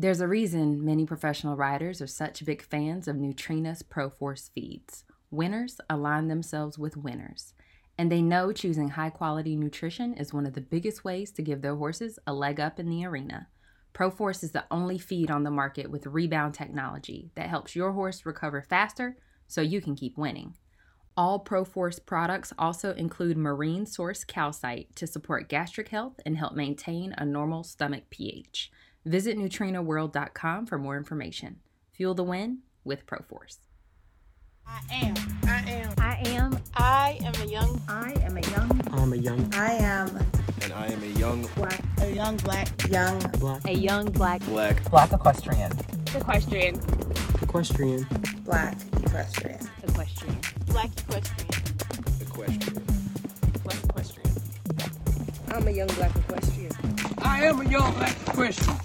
There's a reason many professional riders are such big fans of Nutrena's ProForce feeds. Winners align themselves with winners, and they know choosing high quality nutrition is one of the biggest ways to give their horses a leg up in the arena. ProForce is the only feed on the market with rebound technology that helps your horse recover faster so you can keep winning. All ProForce products also include marine source calcite to support gastric health and help maintain a normal stomach pH. Visit nutrenaworld.com for more information. Fuel the win with ProForce. I am. I am. I am. I am a young. I am a young. I'm a young I am and I am a young Black. A young black. young black A young black. black Black equestrian. Equestrian. equestrian. black equestrian. Equestrian. Black equestrian. equestrian. Black equestrian. I'm a young black equestrian. I am a young black equestrian.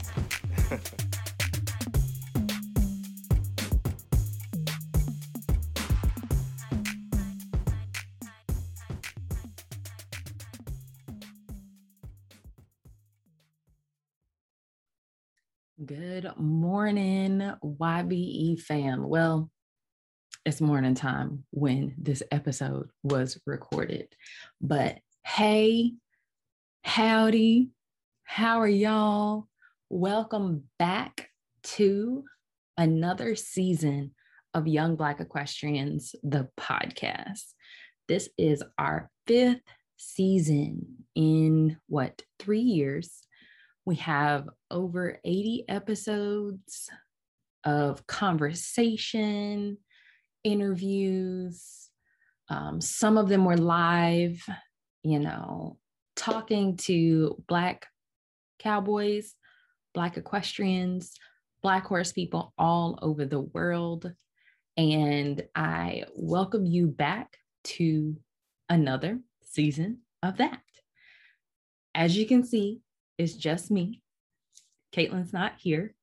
Good morning, YBE fam. Well, it's morning time when this episode was recorded. But hey, howdy, how are y'all? Welcome back to another season of Young Black Equestrians, the podcast. This is our fifth season in what, three years? We have over 80 episodes of conversation, interviews. Um, some of them were live, you know, talking to Black cowboys, Black equestrians, Black horse people all over the world. And I welcome you back to another season of that. As you can see, it's just me. Caitlin's not here.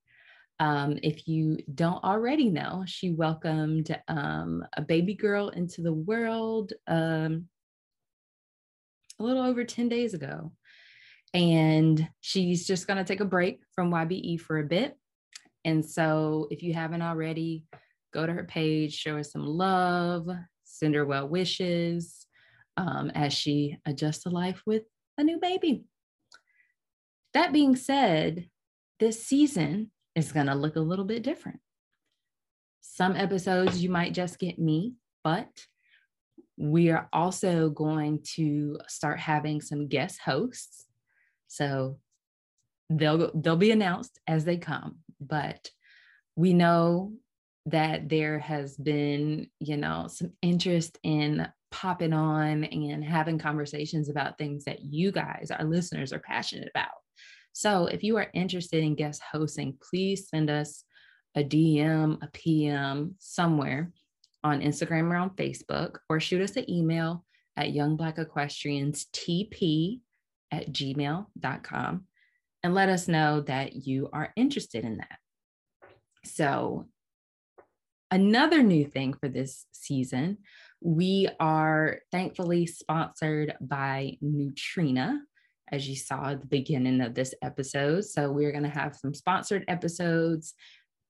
Um, if you don't already know, she welcomed um, a baby girl into the world um, a little over 10 days ago. And she's just going to take a break from YBE for a bit. And so if you haven't already, go to her page, show her some love, send her well wishes um, as she adjusts to life with a new baby. That being said, this season is going to look a little bit different. Some episodes you might just get me, but we are also going to start having some guest hosts. So they'll they'll be announced as they come, but we know that there has been, you know, some interest in popping on and having conversations about things that you guys, our listeners, are passionate about. So if you are interested in guest hosting, please send us a DM, a PM somewhere on Instagram or on Facebook, or shoot us an email at youngblackequestrianstp at gmail.com and let us know that you are interested in that. So, another new thing for this season, we are thankfully sponsored by Nutrena as you saw at the beginning of this episode. So we're going to have some sponsored episodes.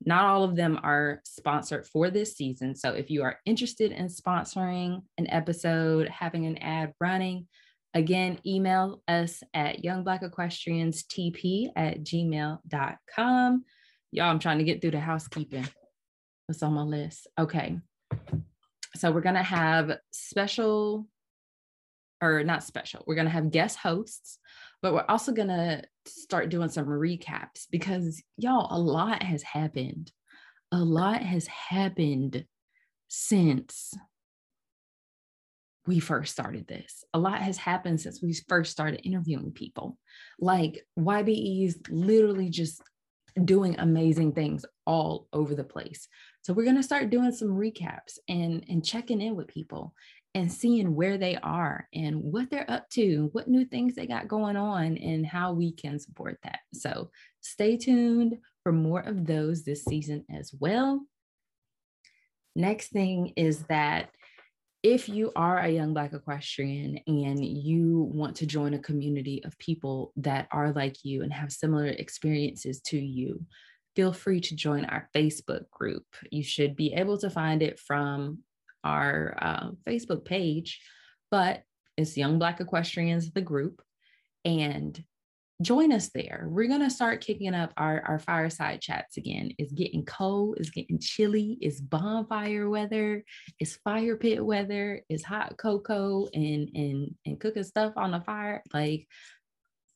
Not all of them are sponsored for this season. So if you are interested in sponsoring an episode, having an ad running, again, email us at youngblack.equestrianstp at gmail.com. Y'all, I'm trying to get through the housekeeping. What's on my list? Okay. So we're going to have special or not special. We're going to have guest hosts, but we're also going to start doing some recaps because y'all, a lot has happened. A lot has happened since we first started this. A lot has happened since we first started interviewing people. Like YBE is literally just doing amazing things all over the place. So we're going to start doing some recaps and and checking in with people and seeing where they are and what they're up to, what new things they got going on, and how we can support that. So stay tuned for more of those this season as well. Next thing is that if you are a young Black equestrian and you want to join a community of people that are like you and have similar experiences to you, feel free to join our Facebook group. You should be able to find it from our uh, Facebook page, but it's Young Black Equestrians, the group. And join us there. We're going to start kicking up our, our fireside chats again. It's getting cold, it's getting chilly, it's bonfire weather, it's fire pit weather, it's hot cocoa and and and cooking stuff on the fire. Like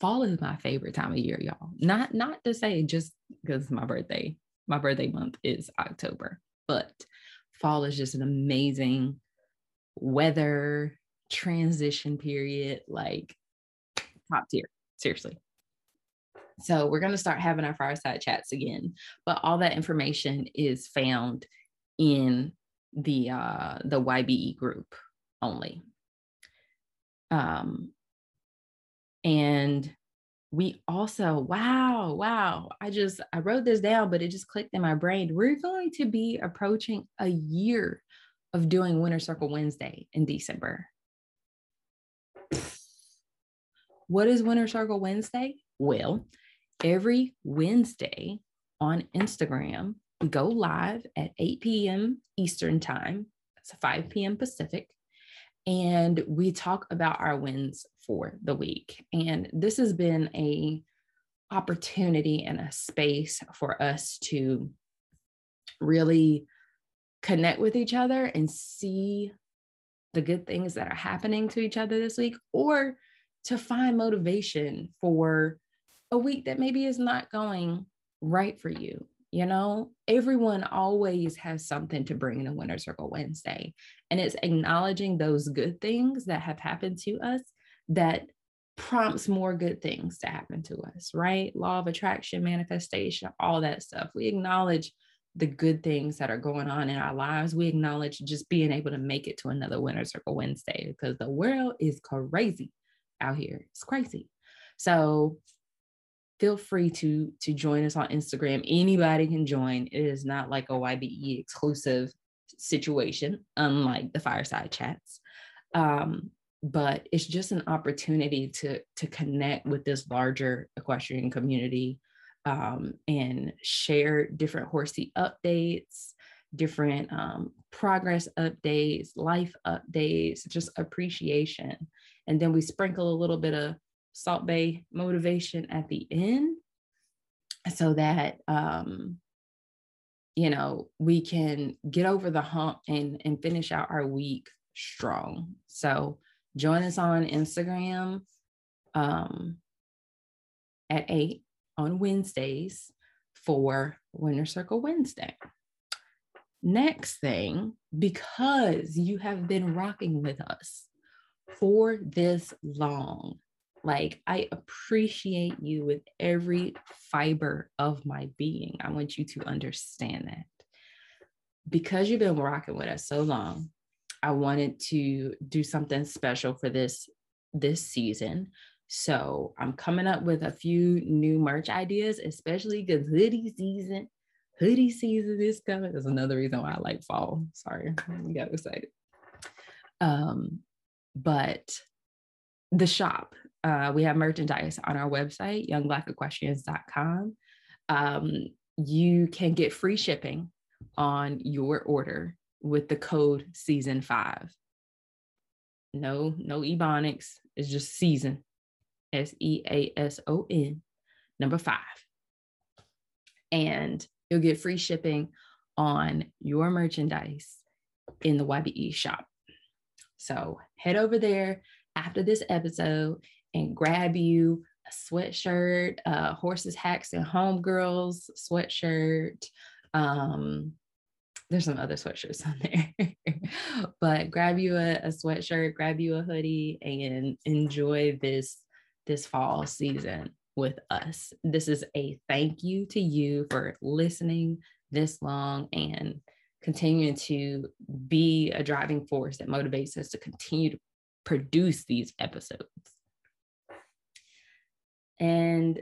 fall is my favorite time of year, y'all. Not not to say just because my birthday. My birthday month is October, but fall is just an amazing weather transition period, like top tier. Seriously. So we're going to start having our fireside chats again, but all that information is found in the uh, the YBE group only. Um, and we also wow wow i just i wrote this down but it just clicked in my brain. We're going to be approaching a year of doing winner circle wednesday in december. What is winner circle wednesday? Well every wednesday on instagram we go live at 8 p.m eastern time it's 5 p.m pacific and we talk about our wins for the week. And this has been a opportunity and a space for us to really connect with each other and see the good things that are happening to each other this week or to find motivation for a week that maybe is not going right for you you know, everyone always has something to bring in a Winner Circle Wednesday. And it's acknowledging those good things that have happened to us that prompts more good things to happen to us, right? Law of attraction, manifestation, all that stuff. We acknowledge the good things that are going on in our lives. We acknowledge just being able to make it to another Winner Circle Wednesday because the world is crazy out here. It's crazy. So feel free to to join us on Instagram. Anybody can join. It is not like a YBE exclusive situation, unlike the fireside chats. Um, but it's just an opportunity to to connect with this larger equestrian community um, and share different horsey updates, different um, progress updates, life updates, just appreciation. And then we sprinkle a little bit of Salt Bae motivation at the end so that um, you know we can get over the hump and and finish out our week strong. So join us on Instagram um, at eight on Wednesdays for Winner Circle Wednesday. Next thing, because you have been rocking with us for this long, like, I appreciate you with every fiber of my being. I want you to understand that. Because you've been rocking with us so long, I wanted to do something special for this this season. So I'm coming up with a few new merch ideas, especially because hoodie season, hoodie season is coming. That's another reason why I like fall. Sorry, I got excited. Um, but the shop. Uh, we have merchandise on our website, youngblackequestrians.com. Um, you can get free shipping on your order with the code season five. No, no ebonics. It's just season. S E A S O N, number five. And you'll get free shipping on your merchandise in the YBE shop. So head over there, after this episode and grab you a sweatshirt, uh, horses, hacks, and homegirls sweatshirt. Um, there's some other sweatshirts on there, but grab you a, a sweatshirt, grab you a hoodie, and enjoy this this fall season with us. This is a thank you to you for listening this long and continuing to be a driving force that motivates us to continue to produce these episodes. And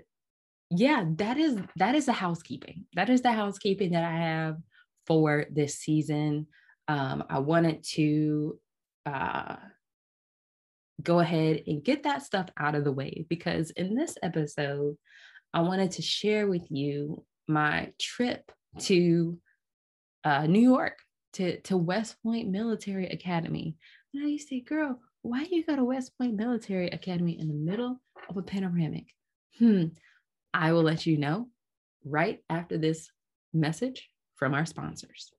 yeah, that is that is the housekeeping. That is the housekeeping that I have for this season. Um, I wanted to uh, go ahead and get that stuff out of the way because in this episode, I wanted to share with you my trip to uh, New York to, to West Point Military Academy. And I used to say, girl, why you go to West Point Military Academy in the middle of a panoramic? Hmm, I will let you know right after this message from our sponsors.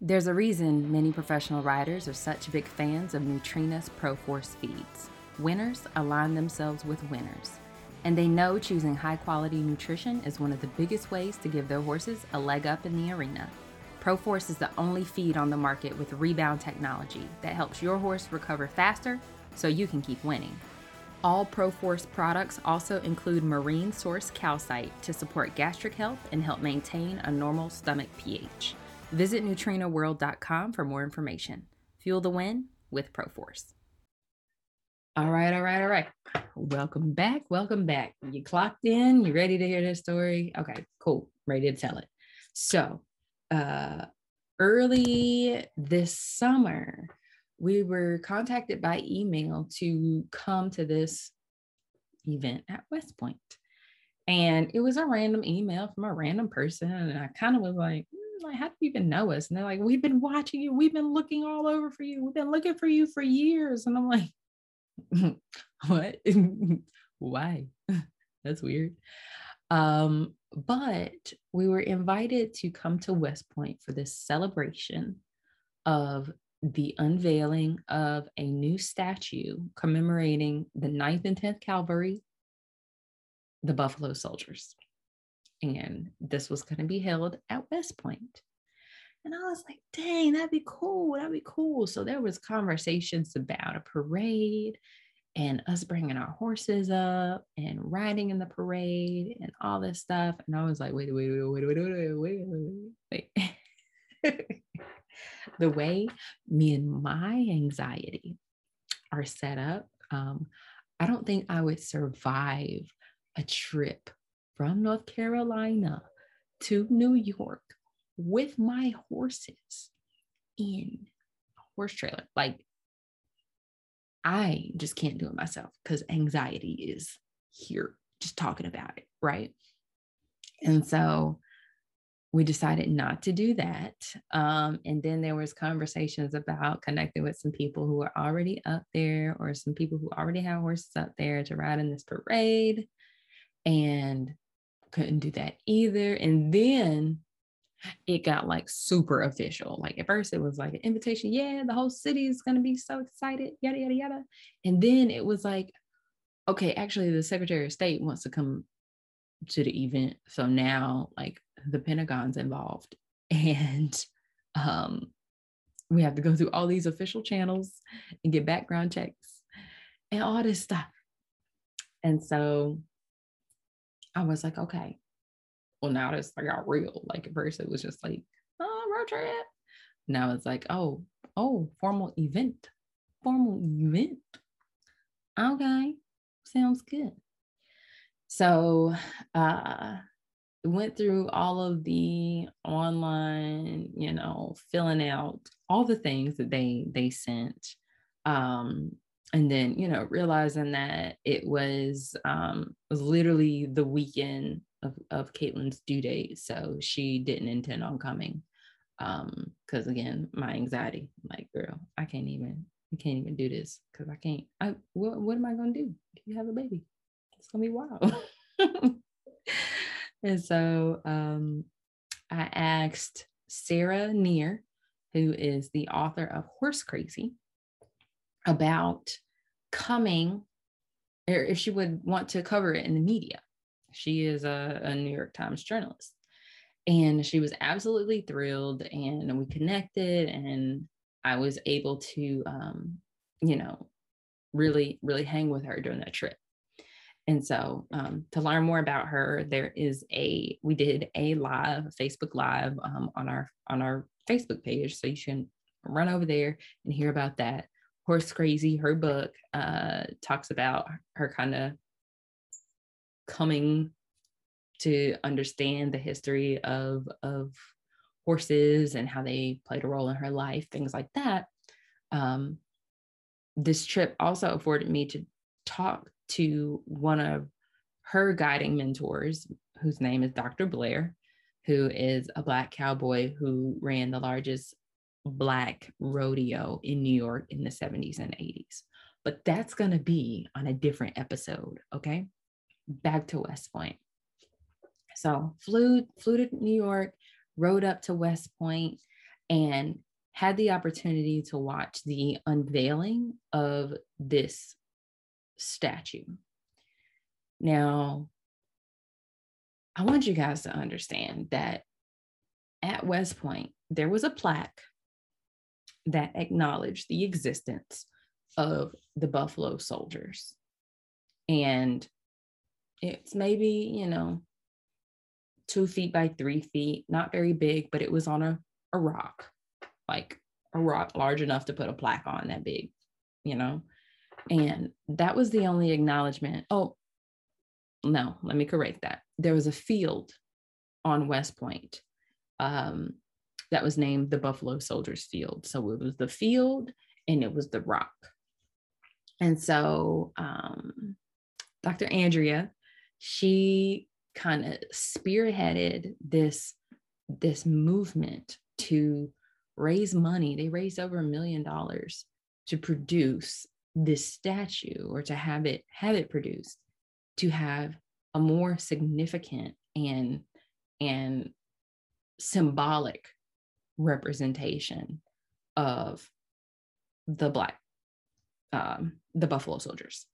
There's a reason many professional riders are such big fans of Nutrena's ProForce feeds. Winners align themselves with winners, and they know choosing high quality nutrition is one of the biggest ways to give their horses a leg up in the arena. ProForce is the only feed on the market with rebound technology that helps your horse recover faster so you can keep winning. All ProForce products also include marine source calcite to support gastric health and help maintain a normal stomach pH. Visit nutrenaworld.com for more information. Fuel the win with ProForce. All right, all right, all right. Welcome back. Welcome back. You clocked in. You ready to hear this story? Okay, cool. Ready to tell it. So, uh, early this summer, we were contacted by email to come to this event at West Point. And it was a random email from a random person. And I kind of was like, "Hmm, like, how do you even know us? And they're like, we've been watching you. We've been looking all over for you. We've been looking for you for years. And I'm like, what? Why? That's weird. Um, but we were invited to come to West Point for this celebration of the unveiling of a new statue commemorating the 9th and 10th Cavalry, the Buffalo Soldiers. And this was going to be held at West Point. And I was like, dang, that'd be cool. That'd be cool. So there was conversations about a parade and us bringing our horses up and riding in the parade and all this stuff. And I was like, wait, wait, wait, wait, wait, wait, wait, wait, wait. The way me and my anxiety are set up, um, I don't think I would survive a trip from North Carolina to New York with my horses in a horse trailer. Like, I just can't do it myself because anxiety is here just talking about it. Right. And so we decided not to do that. Um, and then there was conversations about connecting with some people who were already up there or some people who already have horses up there to ride in this parade and couldn't do that either. And then it got like super official. Like at first it was like an invitation. Yeah, the whole city is going to be so excited, yada, yada, yada. And then it was like, okay, actually the Secretary of State wants to come to the event. So now like the Pentagon's involved and um, we have to go through all these official channels and get background checks and all this stuff. And so I was like, okay, well, now this I got real. Like at first it was just like, oh, road trip. Now it's like, oh, oh, formal event. Formal event. Okay, sounds good. So uh went through all of the online, you know, filling out all the things that they they sent. Um, and then, you know, realizing that it was um was literally the weekend of, of Caitlin's due date. So she didn't intend on coming. Um, because again, my anxiety, I'm like, girl, I can't even, I can't even do this because I can't. I what, what am I gonna do you have a baby? It's gonna be wild. and so um I asked Sarah Nir, who is the author of Horse Crazy, about coming or if she would want to cover it in the media. She is a, a New York Times journalist. And she was absolutely thrilled. And we connected, and I was able to, um, you know, really, really hang with her during that trip. And so, um, to learn more about her, there is a we did a live Facebook live um, on our on our Facebook page, so you can run over there and hear about that. Horse Crazy, her book, uh, talks about her kind of coming to understand the history of of horses and how they played a role in her life, things like that. Um, this trip also afforded me to talk to one of her guiding mentors whose name is Dr. Blair, who is a black cowboy who ran the largest black rodeo in New York in the 70s and 80s. But that's going to be on a different episode, okay? Back to West Point. So, flew flew to New York, rode up to West Point and had the opportunity to watch the unveiling of this statue. Now, I want you guys to understand that at West Point, there was a plaque that acknowledged the existence of the Buffalo Soldiers. And it's maybe, you know, two feet by three feet, not very big, but it was on a, a rock, like a rock large enough to put a plaque on that big, you know? And that was the only acknowledgement. Oh, no, let me correct that. There was a field on West Point um, that was named the Buffalo Soldiers Field. So it was the field and it was the rock. And so um, Dr. Andrea, she kind of spearheaded this this movement to raise money. They raised over a million dollars to produce this statue or to have it have it produced to have a more significant and and symbolic representation of the black um, the buffalo soldiers.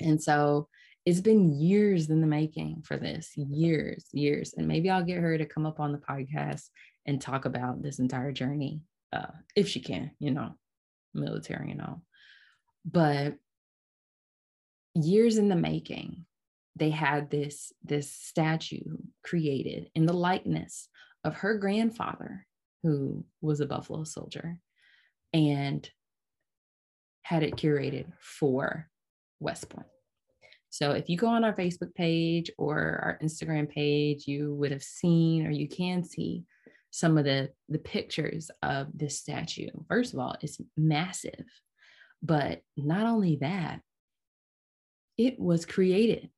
And so it's been years in the making for this years years. And maybe i'll get her to come up on the podcast and talk about this entire journey uh, if she can you know military and all but years in the making they had this this statue created in the likeness of her grandfather who was a buffalo soldier and had it curated for west point. So if you go on our facebook page or our instagram page you would have seen or you can see some of the the pictures of this statue. First of all it's massive but not only that it was created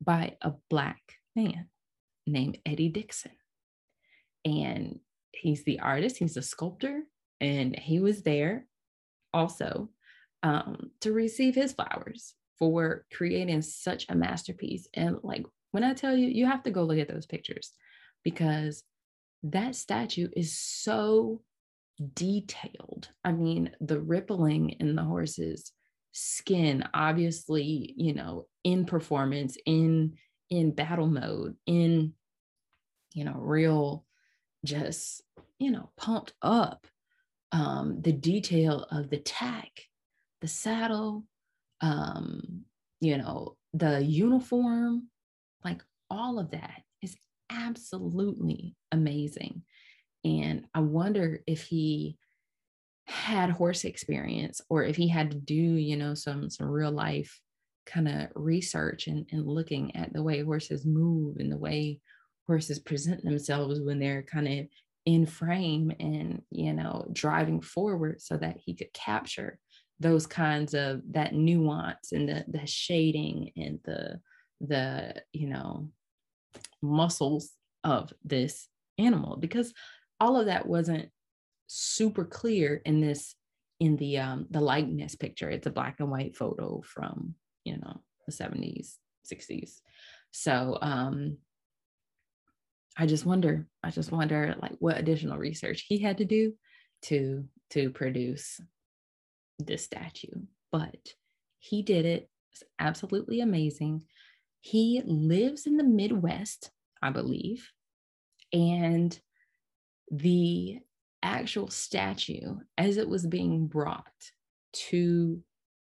by a Black man named Eddie Dixon. And he's the artist, he's a sculptor, and he was there also um, to receive his flowers for creating such a masterpiece. And like when I tell you, you have to go look at those pictures because that statue is so detailed. I mean, the rippling in the horses skin obviously you know in performance in in battle mode in you know real just you know pumped up um the detail of the tack the saddle um you know the uniform like all of that is absolutely amazing and i wonder if he had horse experience or if he had to do you know some some real life kind of research and, and looking at the way horses move and the way horses present themselves when they're kind of in frame and you know driving forward so that he could capture those kinds of that nuance and the the shading and the the you know muscles of this animal. Because all of that wasn't super clear in this in the um the likeness picture. It's a black and white photo from you know the 70s 60s so um i just wonder i just wonder like what additional research he had to do to to produce this statue. But he did it. It's absolutely amazing. He lives in the midwest i believe. And the actual statue, as it was being brought to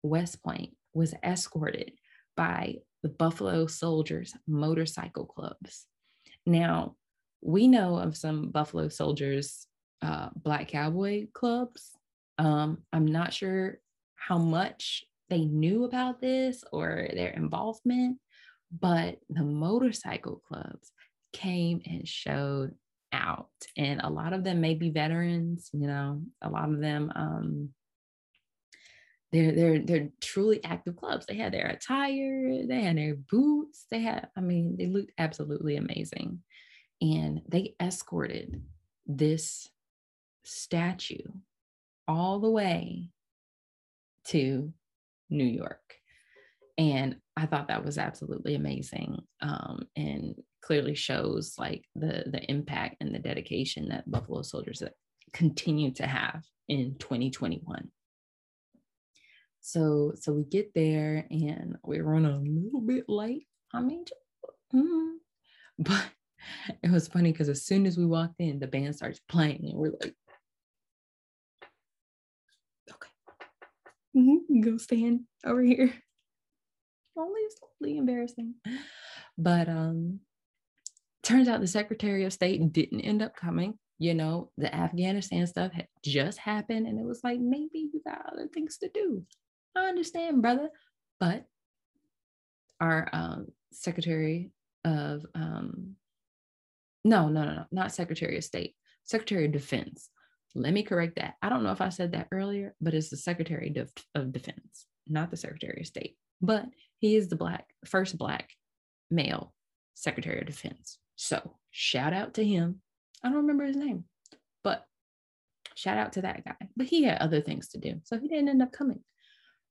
West Point, was escorted by the Buffalo Soldiers motorcycle clubs. Now, we know of some Buffalo Soldiers uh, Black Cowboy clubs. Um, I'm not sure how much they knew about this or their involvement, but the motorcycle clubs came and showed out and a lot of them may be veterans you know a lot of them um they're they're they're truly active clubs. They had their attire, they had their boots, they had, I mean, they looked absolutely amazing. And they escorted this statue all the way to New York. And I thought that was absolutely amazing. Um, and clearly shows like the the impact and the dedication that Buffalo Soldiers continue to have in 2021. So so we get there and we run a little bit late. I mean, mm, but it was funny because as soon as we walked in, the band starts playing and we're like, okay, mm-hmm, go stand over here. Only slightly embarrassing, but um, turns out the Secretary of State didn't end up coming. You know, the Afghanistan stuff had just happened, and it was like maybe you got other things to do. I understand, brother, but our um, Secretary of um, no, no, no, no, not Secretary of State, Secretary of Defense. Let me correct that. I don't know if I said that earlier, but it's the Secretary of, Defense, not the Secretary of State. But he is the black first black male Secretary of Defense. So shout out to him. I don't remember his name, but shout out to that guy. But he had other things to do, so he didn't end up coming.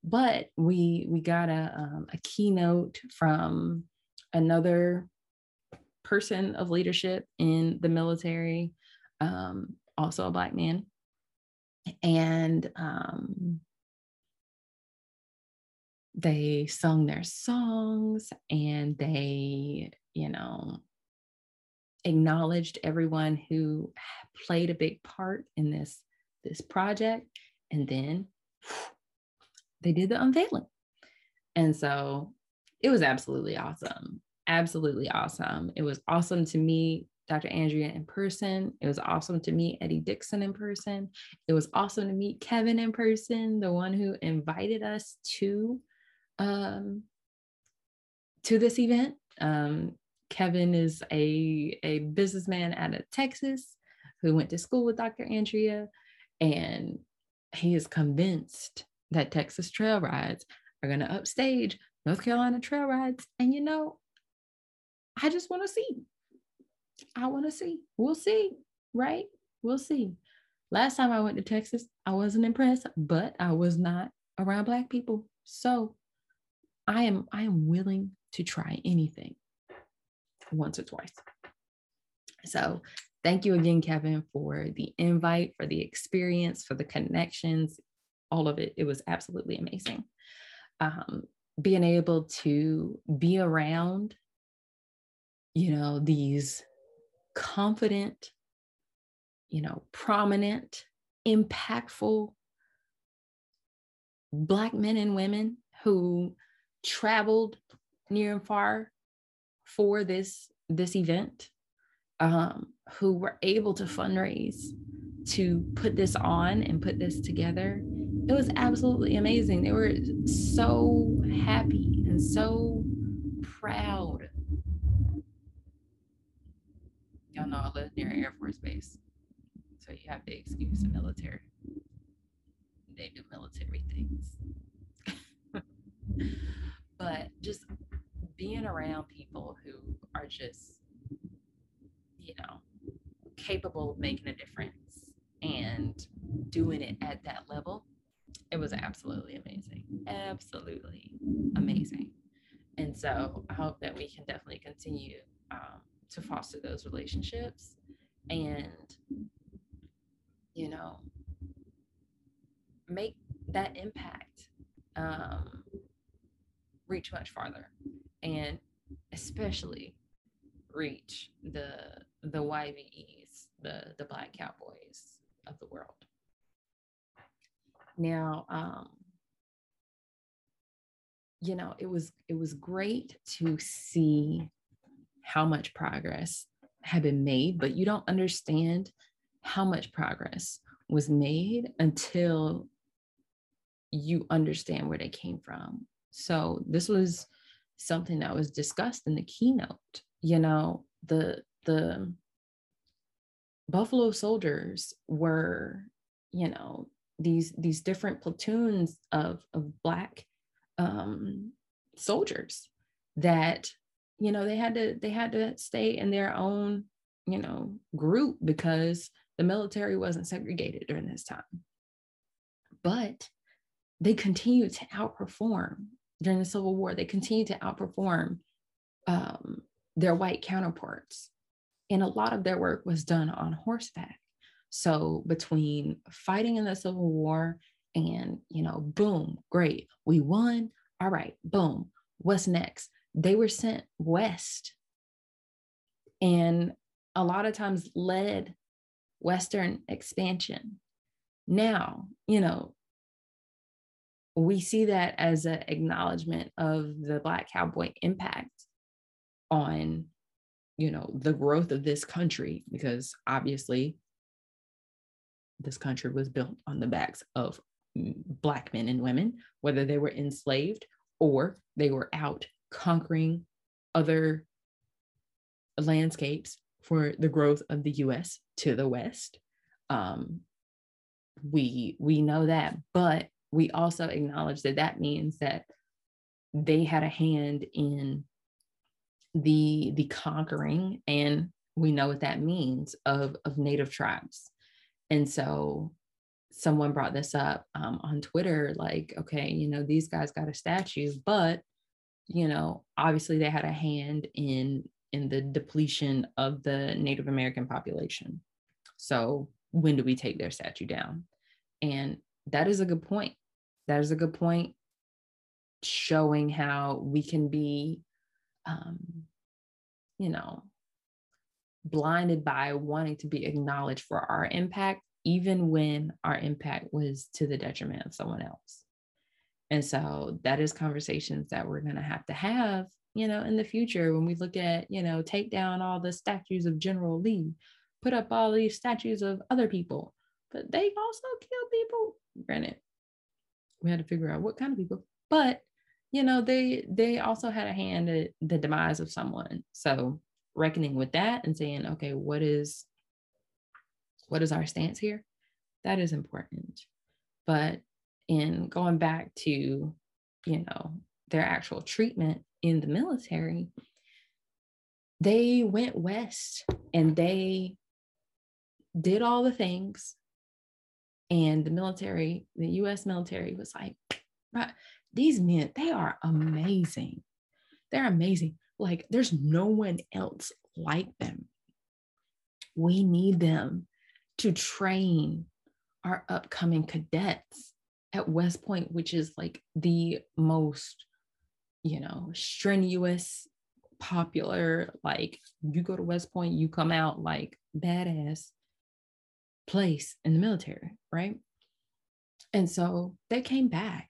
But we we got a um, a keynote from another person of leadership in the military, um, also a black man, and um, they sung their songs and they, you know, acknowledged everyone who played a big part in this this project and then they did the unveiling. And so it was absolutely awesome absolutely awesome. It was awesome to meet dr andrea in person. It was awesome to meet eddie dixon in person. It was awesome to meet kevin in person the one who invited us to um to this event. Um Kevin is a, a businessman out of Texas who went to school with Dr. Andrea, and he is convinced that Texas trail rides are going to upstage North Carolina trail rides. And you know, I just want to see. I want to see. We'll see, right? We'll see. Last time I went to Texas, I wasn't impressed, but I was not around black people. So I am I am willing to try anything once or twice. So thank you again, Kevin, for the invite, for the experience, for the connections, all of it. It was absolutely amazing. Um, being able to be around, you know, these confident, you know, prominent, impactful Black men and women who traveled near and far for this this event um, who were able to fundraise to put this on and put this together it was absolutely amazing. They were so happy and so proud. Y'all know i live near air force base so you have to excuse the military. They do military things. But just being around people who are just, you know, capable of making a difference and doing it at that level, it was absolutely amazing. Absolutely amazing. And so I hope that we can definitely continue um, to foster those relationships and, you know, make that impact um, reach much farther and especially reach the the YBEs, the the Black Cowboys of the world. Now, um, you know, it was it was great to see how much progress had been made, but you don't understand how much progress was made until you understand where they came from. So this was something that was discussed in the keynote. You know, the the Buffalo soldiers were, you know, these these different platoons of of black um, soldiers that you know they had to they had to stay in their own you know group because the military wasn't segregated during this time but they continued to outperform during the civil war they continued to outperform um, their white counterparts. And a lot of their work was done on horseback. So between fighting in the civil war and you know boom great we won. All right boom what's next? They were sent west. And a lot of times led Western expansion. Now, you know, we see that as an acknowledgement of the Black cowboy impact on, you know, the growth of this country, because obviously this country was built on the backs of Black men and women, whether they were enslaved or they were out conquering other landscapes for the growth of the US to the West. Um, we we know that, but we also acknowledge that that means that they had a hand in the the conquering and we know what that means of of native tribes and so someone brought this up um, on twitter like okay you know these guys got a statue but you know obviously they had a hand in in the depletion of the Native American population. So when do we take their statue down? And that is a good point. That is a good point, showing how we can be, um, you know, blinded by wanting to be acknowledged for our impact, even when our impact was to the detriment of someone else. And so that is conversations that we're going to have to have you know, in the future when we look at, you know, take down all the statues of General Lee, put up all these statues of other people, but they also kill people. Granted, we had to figure out what kind of people, but you know, they they also had a hand at the demise of someone. So reckoning with that and saying, okay, what is what is our stance here? That is important. But in going back to, you know, their actual treatment in the military, they went west and they did all the things. And the military, the US military was like, these men, they are amazing. They're amazing. Like, there's no one else like them. We need them to train our upcoming cadets at West Point, which is like the most you know, strenuous, popular, like you go to West Point, you come out like badass place in the military, right? And so they came back.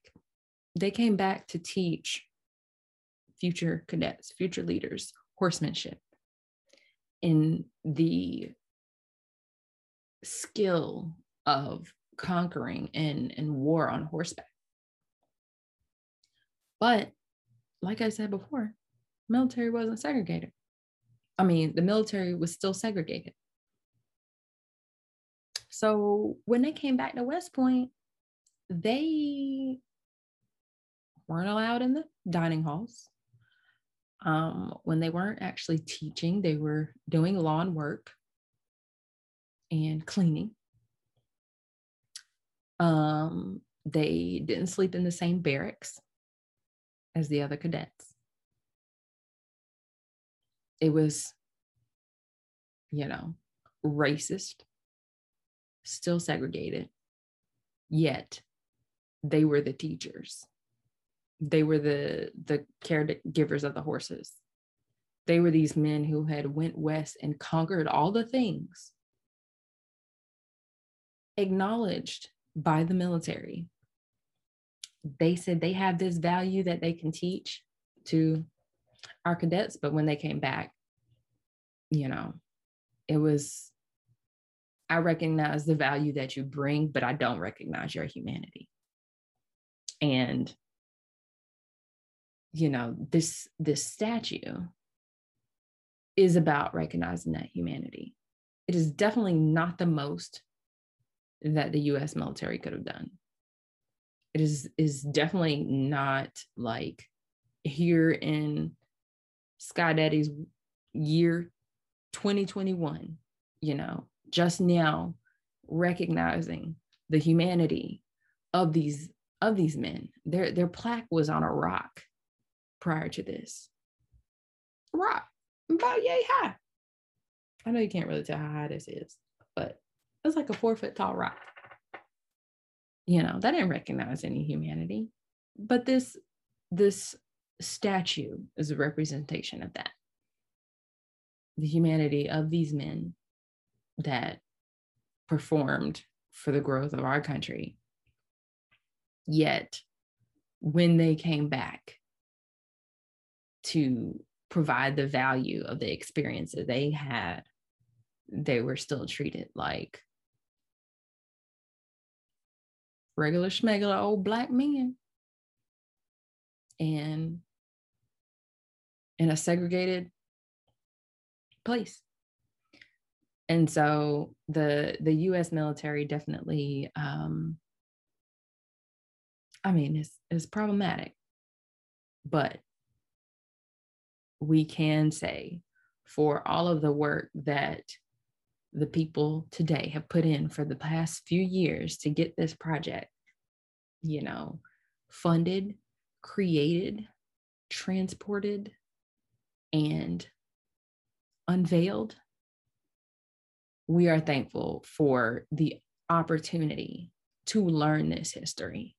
They came back to teach future cadets, future leaders, horsemanship in the skill of conquering and, and war on horseback. But like I said before, military wasn't segregated. I mean, the military was still segregated. So when they came back to West Point, they weren't allowed in the dining halls. Um, when they weren't actually teaching, they were doing lawn work and cleaning. Um, they didn't sleep in the same barracks as the other cadets. It was, you know, racist, still segregated, yet they were the teachers. They were the the caregivers of the horses. They were these men who had went west and conquered all the things acknowledged by the military they said they have this value that they can teach to our cadets but when they came back you know it was i recognize the value that you bring but i don't recognize your humanity. And you know this this statue is about recognizing that humanity. It is definitely not the most that the US military could have done. It is is definitely not like here in Sky Daddy's year 2021, you know, just now recognizing the humanity of these of these men. Their their plaque was on a rock prior to this. Rock about yay high. I know you can't really tell how high this is, but it's like a four foot tall rock. You know, that didn't recognize any humanity. But this this statue is a representation of that. The humanity of these men that performed for the growth of our country. Yet, when they came back to provide the value of the experience that they had, they were still treated like regular schmegular old black men. And in a segregated place. And so the the US military definitely um I mean it's it's problematic. But we can say for all of the work that the people today have put in for the past few years to get this project, you know, funded, created, transported, and unveiled, we are thankful for the opportunity to learn this history,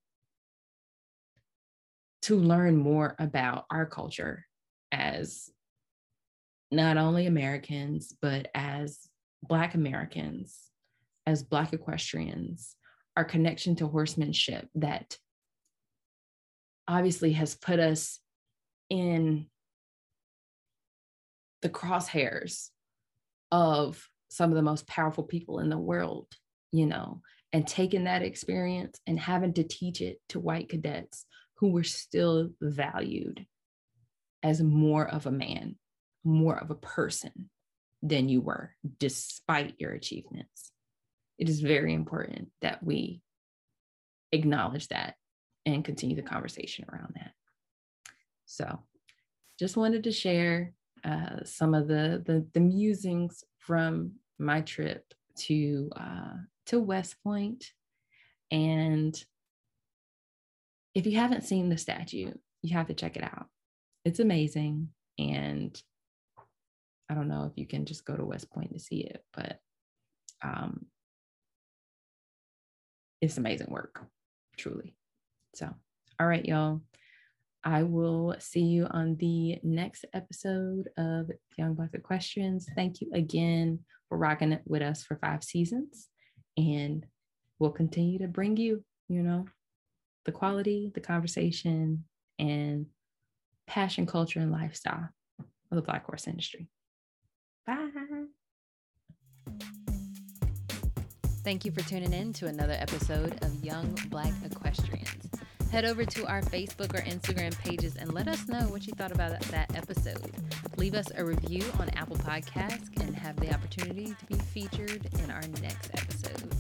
to learn more about our culture as not only Americans, but as Black Americans, as Black equestrians, our connection to horsemanship that obviously has put us in the crosshairs of some of the most powerful people in the world, you know, and taking that experience and having to teach it to white cadets who were still valued as more of a man, more of a person than you were, despite your achievements. It is very important that we acknowledge that and continue the conversation around that. So, just wanted to share uh, some of the, the, the musings from my trip to uh, to West Point, and if you haven't seen the statue, you have to check it out. It's amazing, and I don't know if you can just go to West Point to see it, but um, it's amazing work, truly. So, all right, y'all. I will see you on the next episode of Young Black Equestrians. Thank you again for rocking it with us for five seasons. And we'll continue to bring you, you know, the quality, the conversation, and passion, culture, and lifestyle of the Black horse industry. Bye. Thank you for tuning in to another episode of Young Black Equestrians. Head over to our Facebook or Instagram pages and let us know what you thought about that episode. Leave us a review on Apple Podcasts and have the opportunity to be featured in our next episode.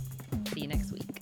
See you next week.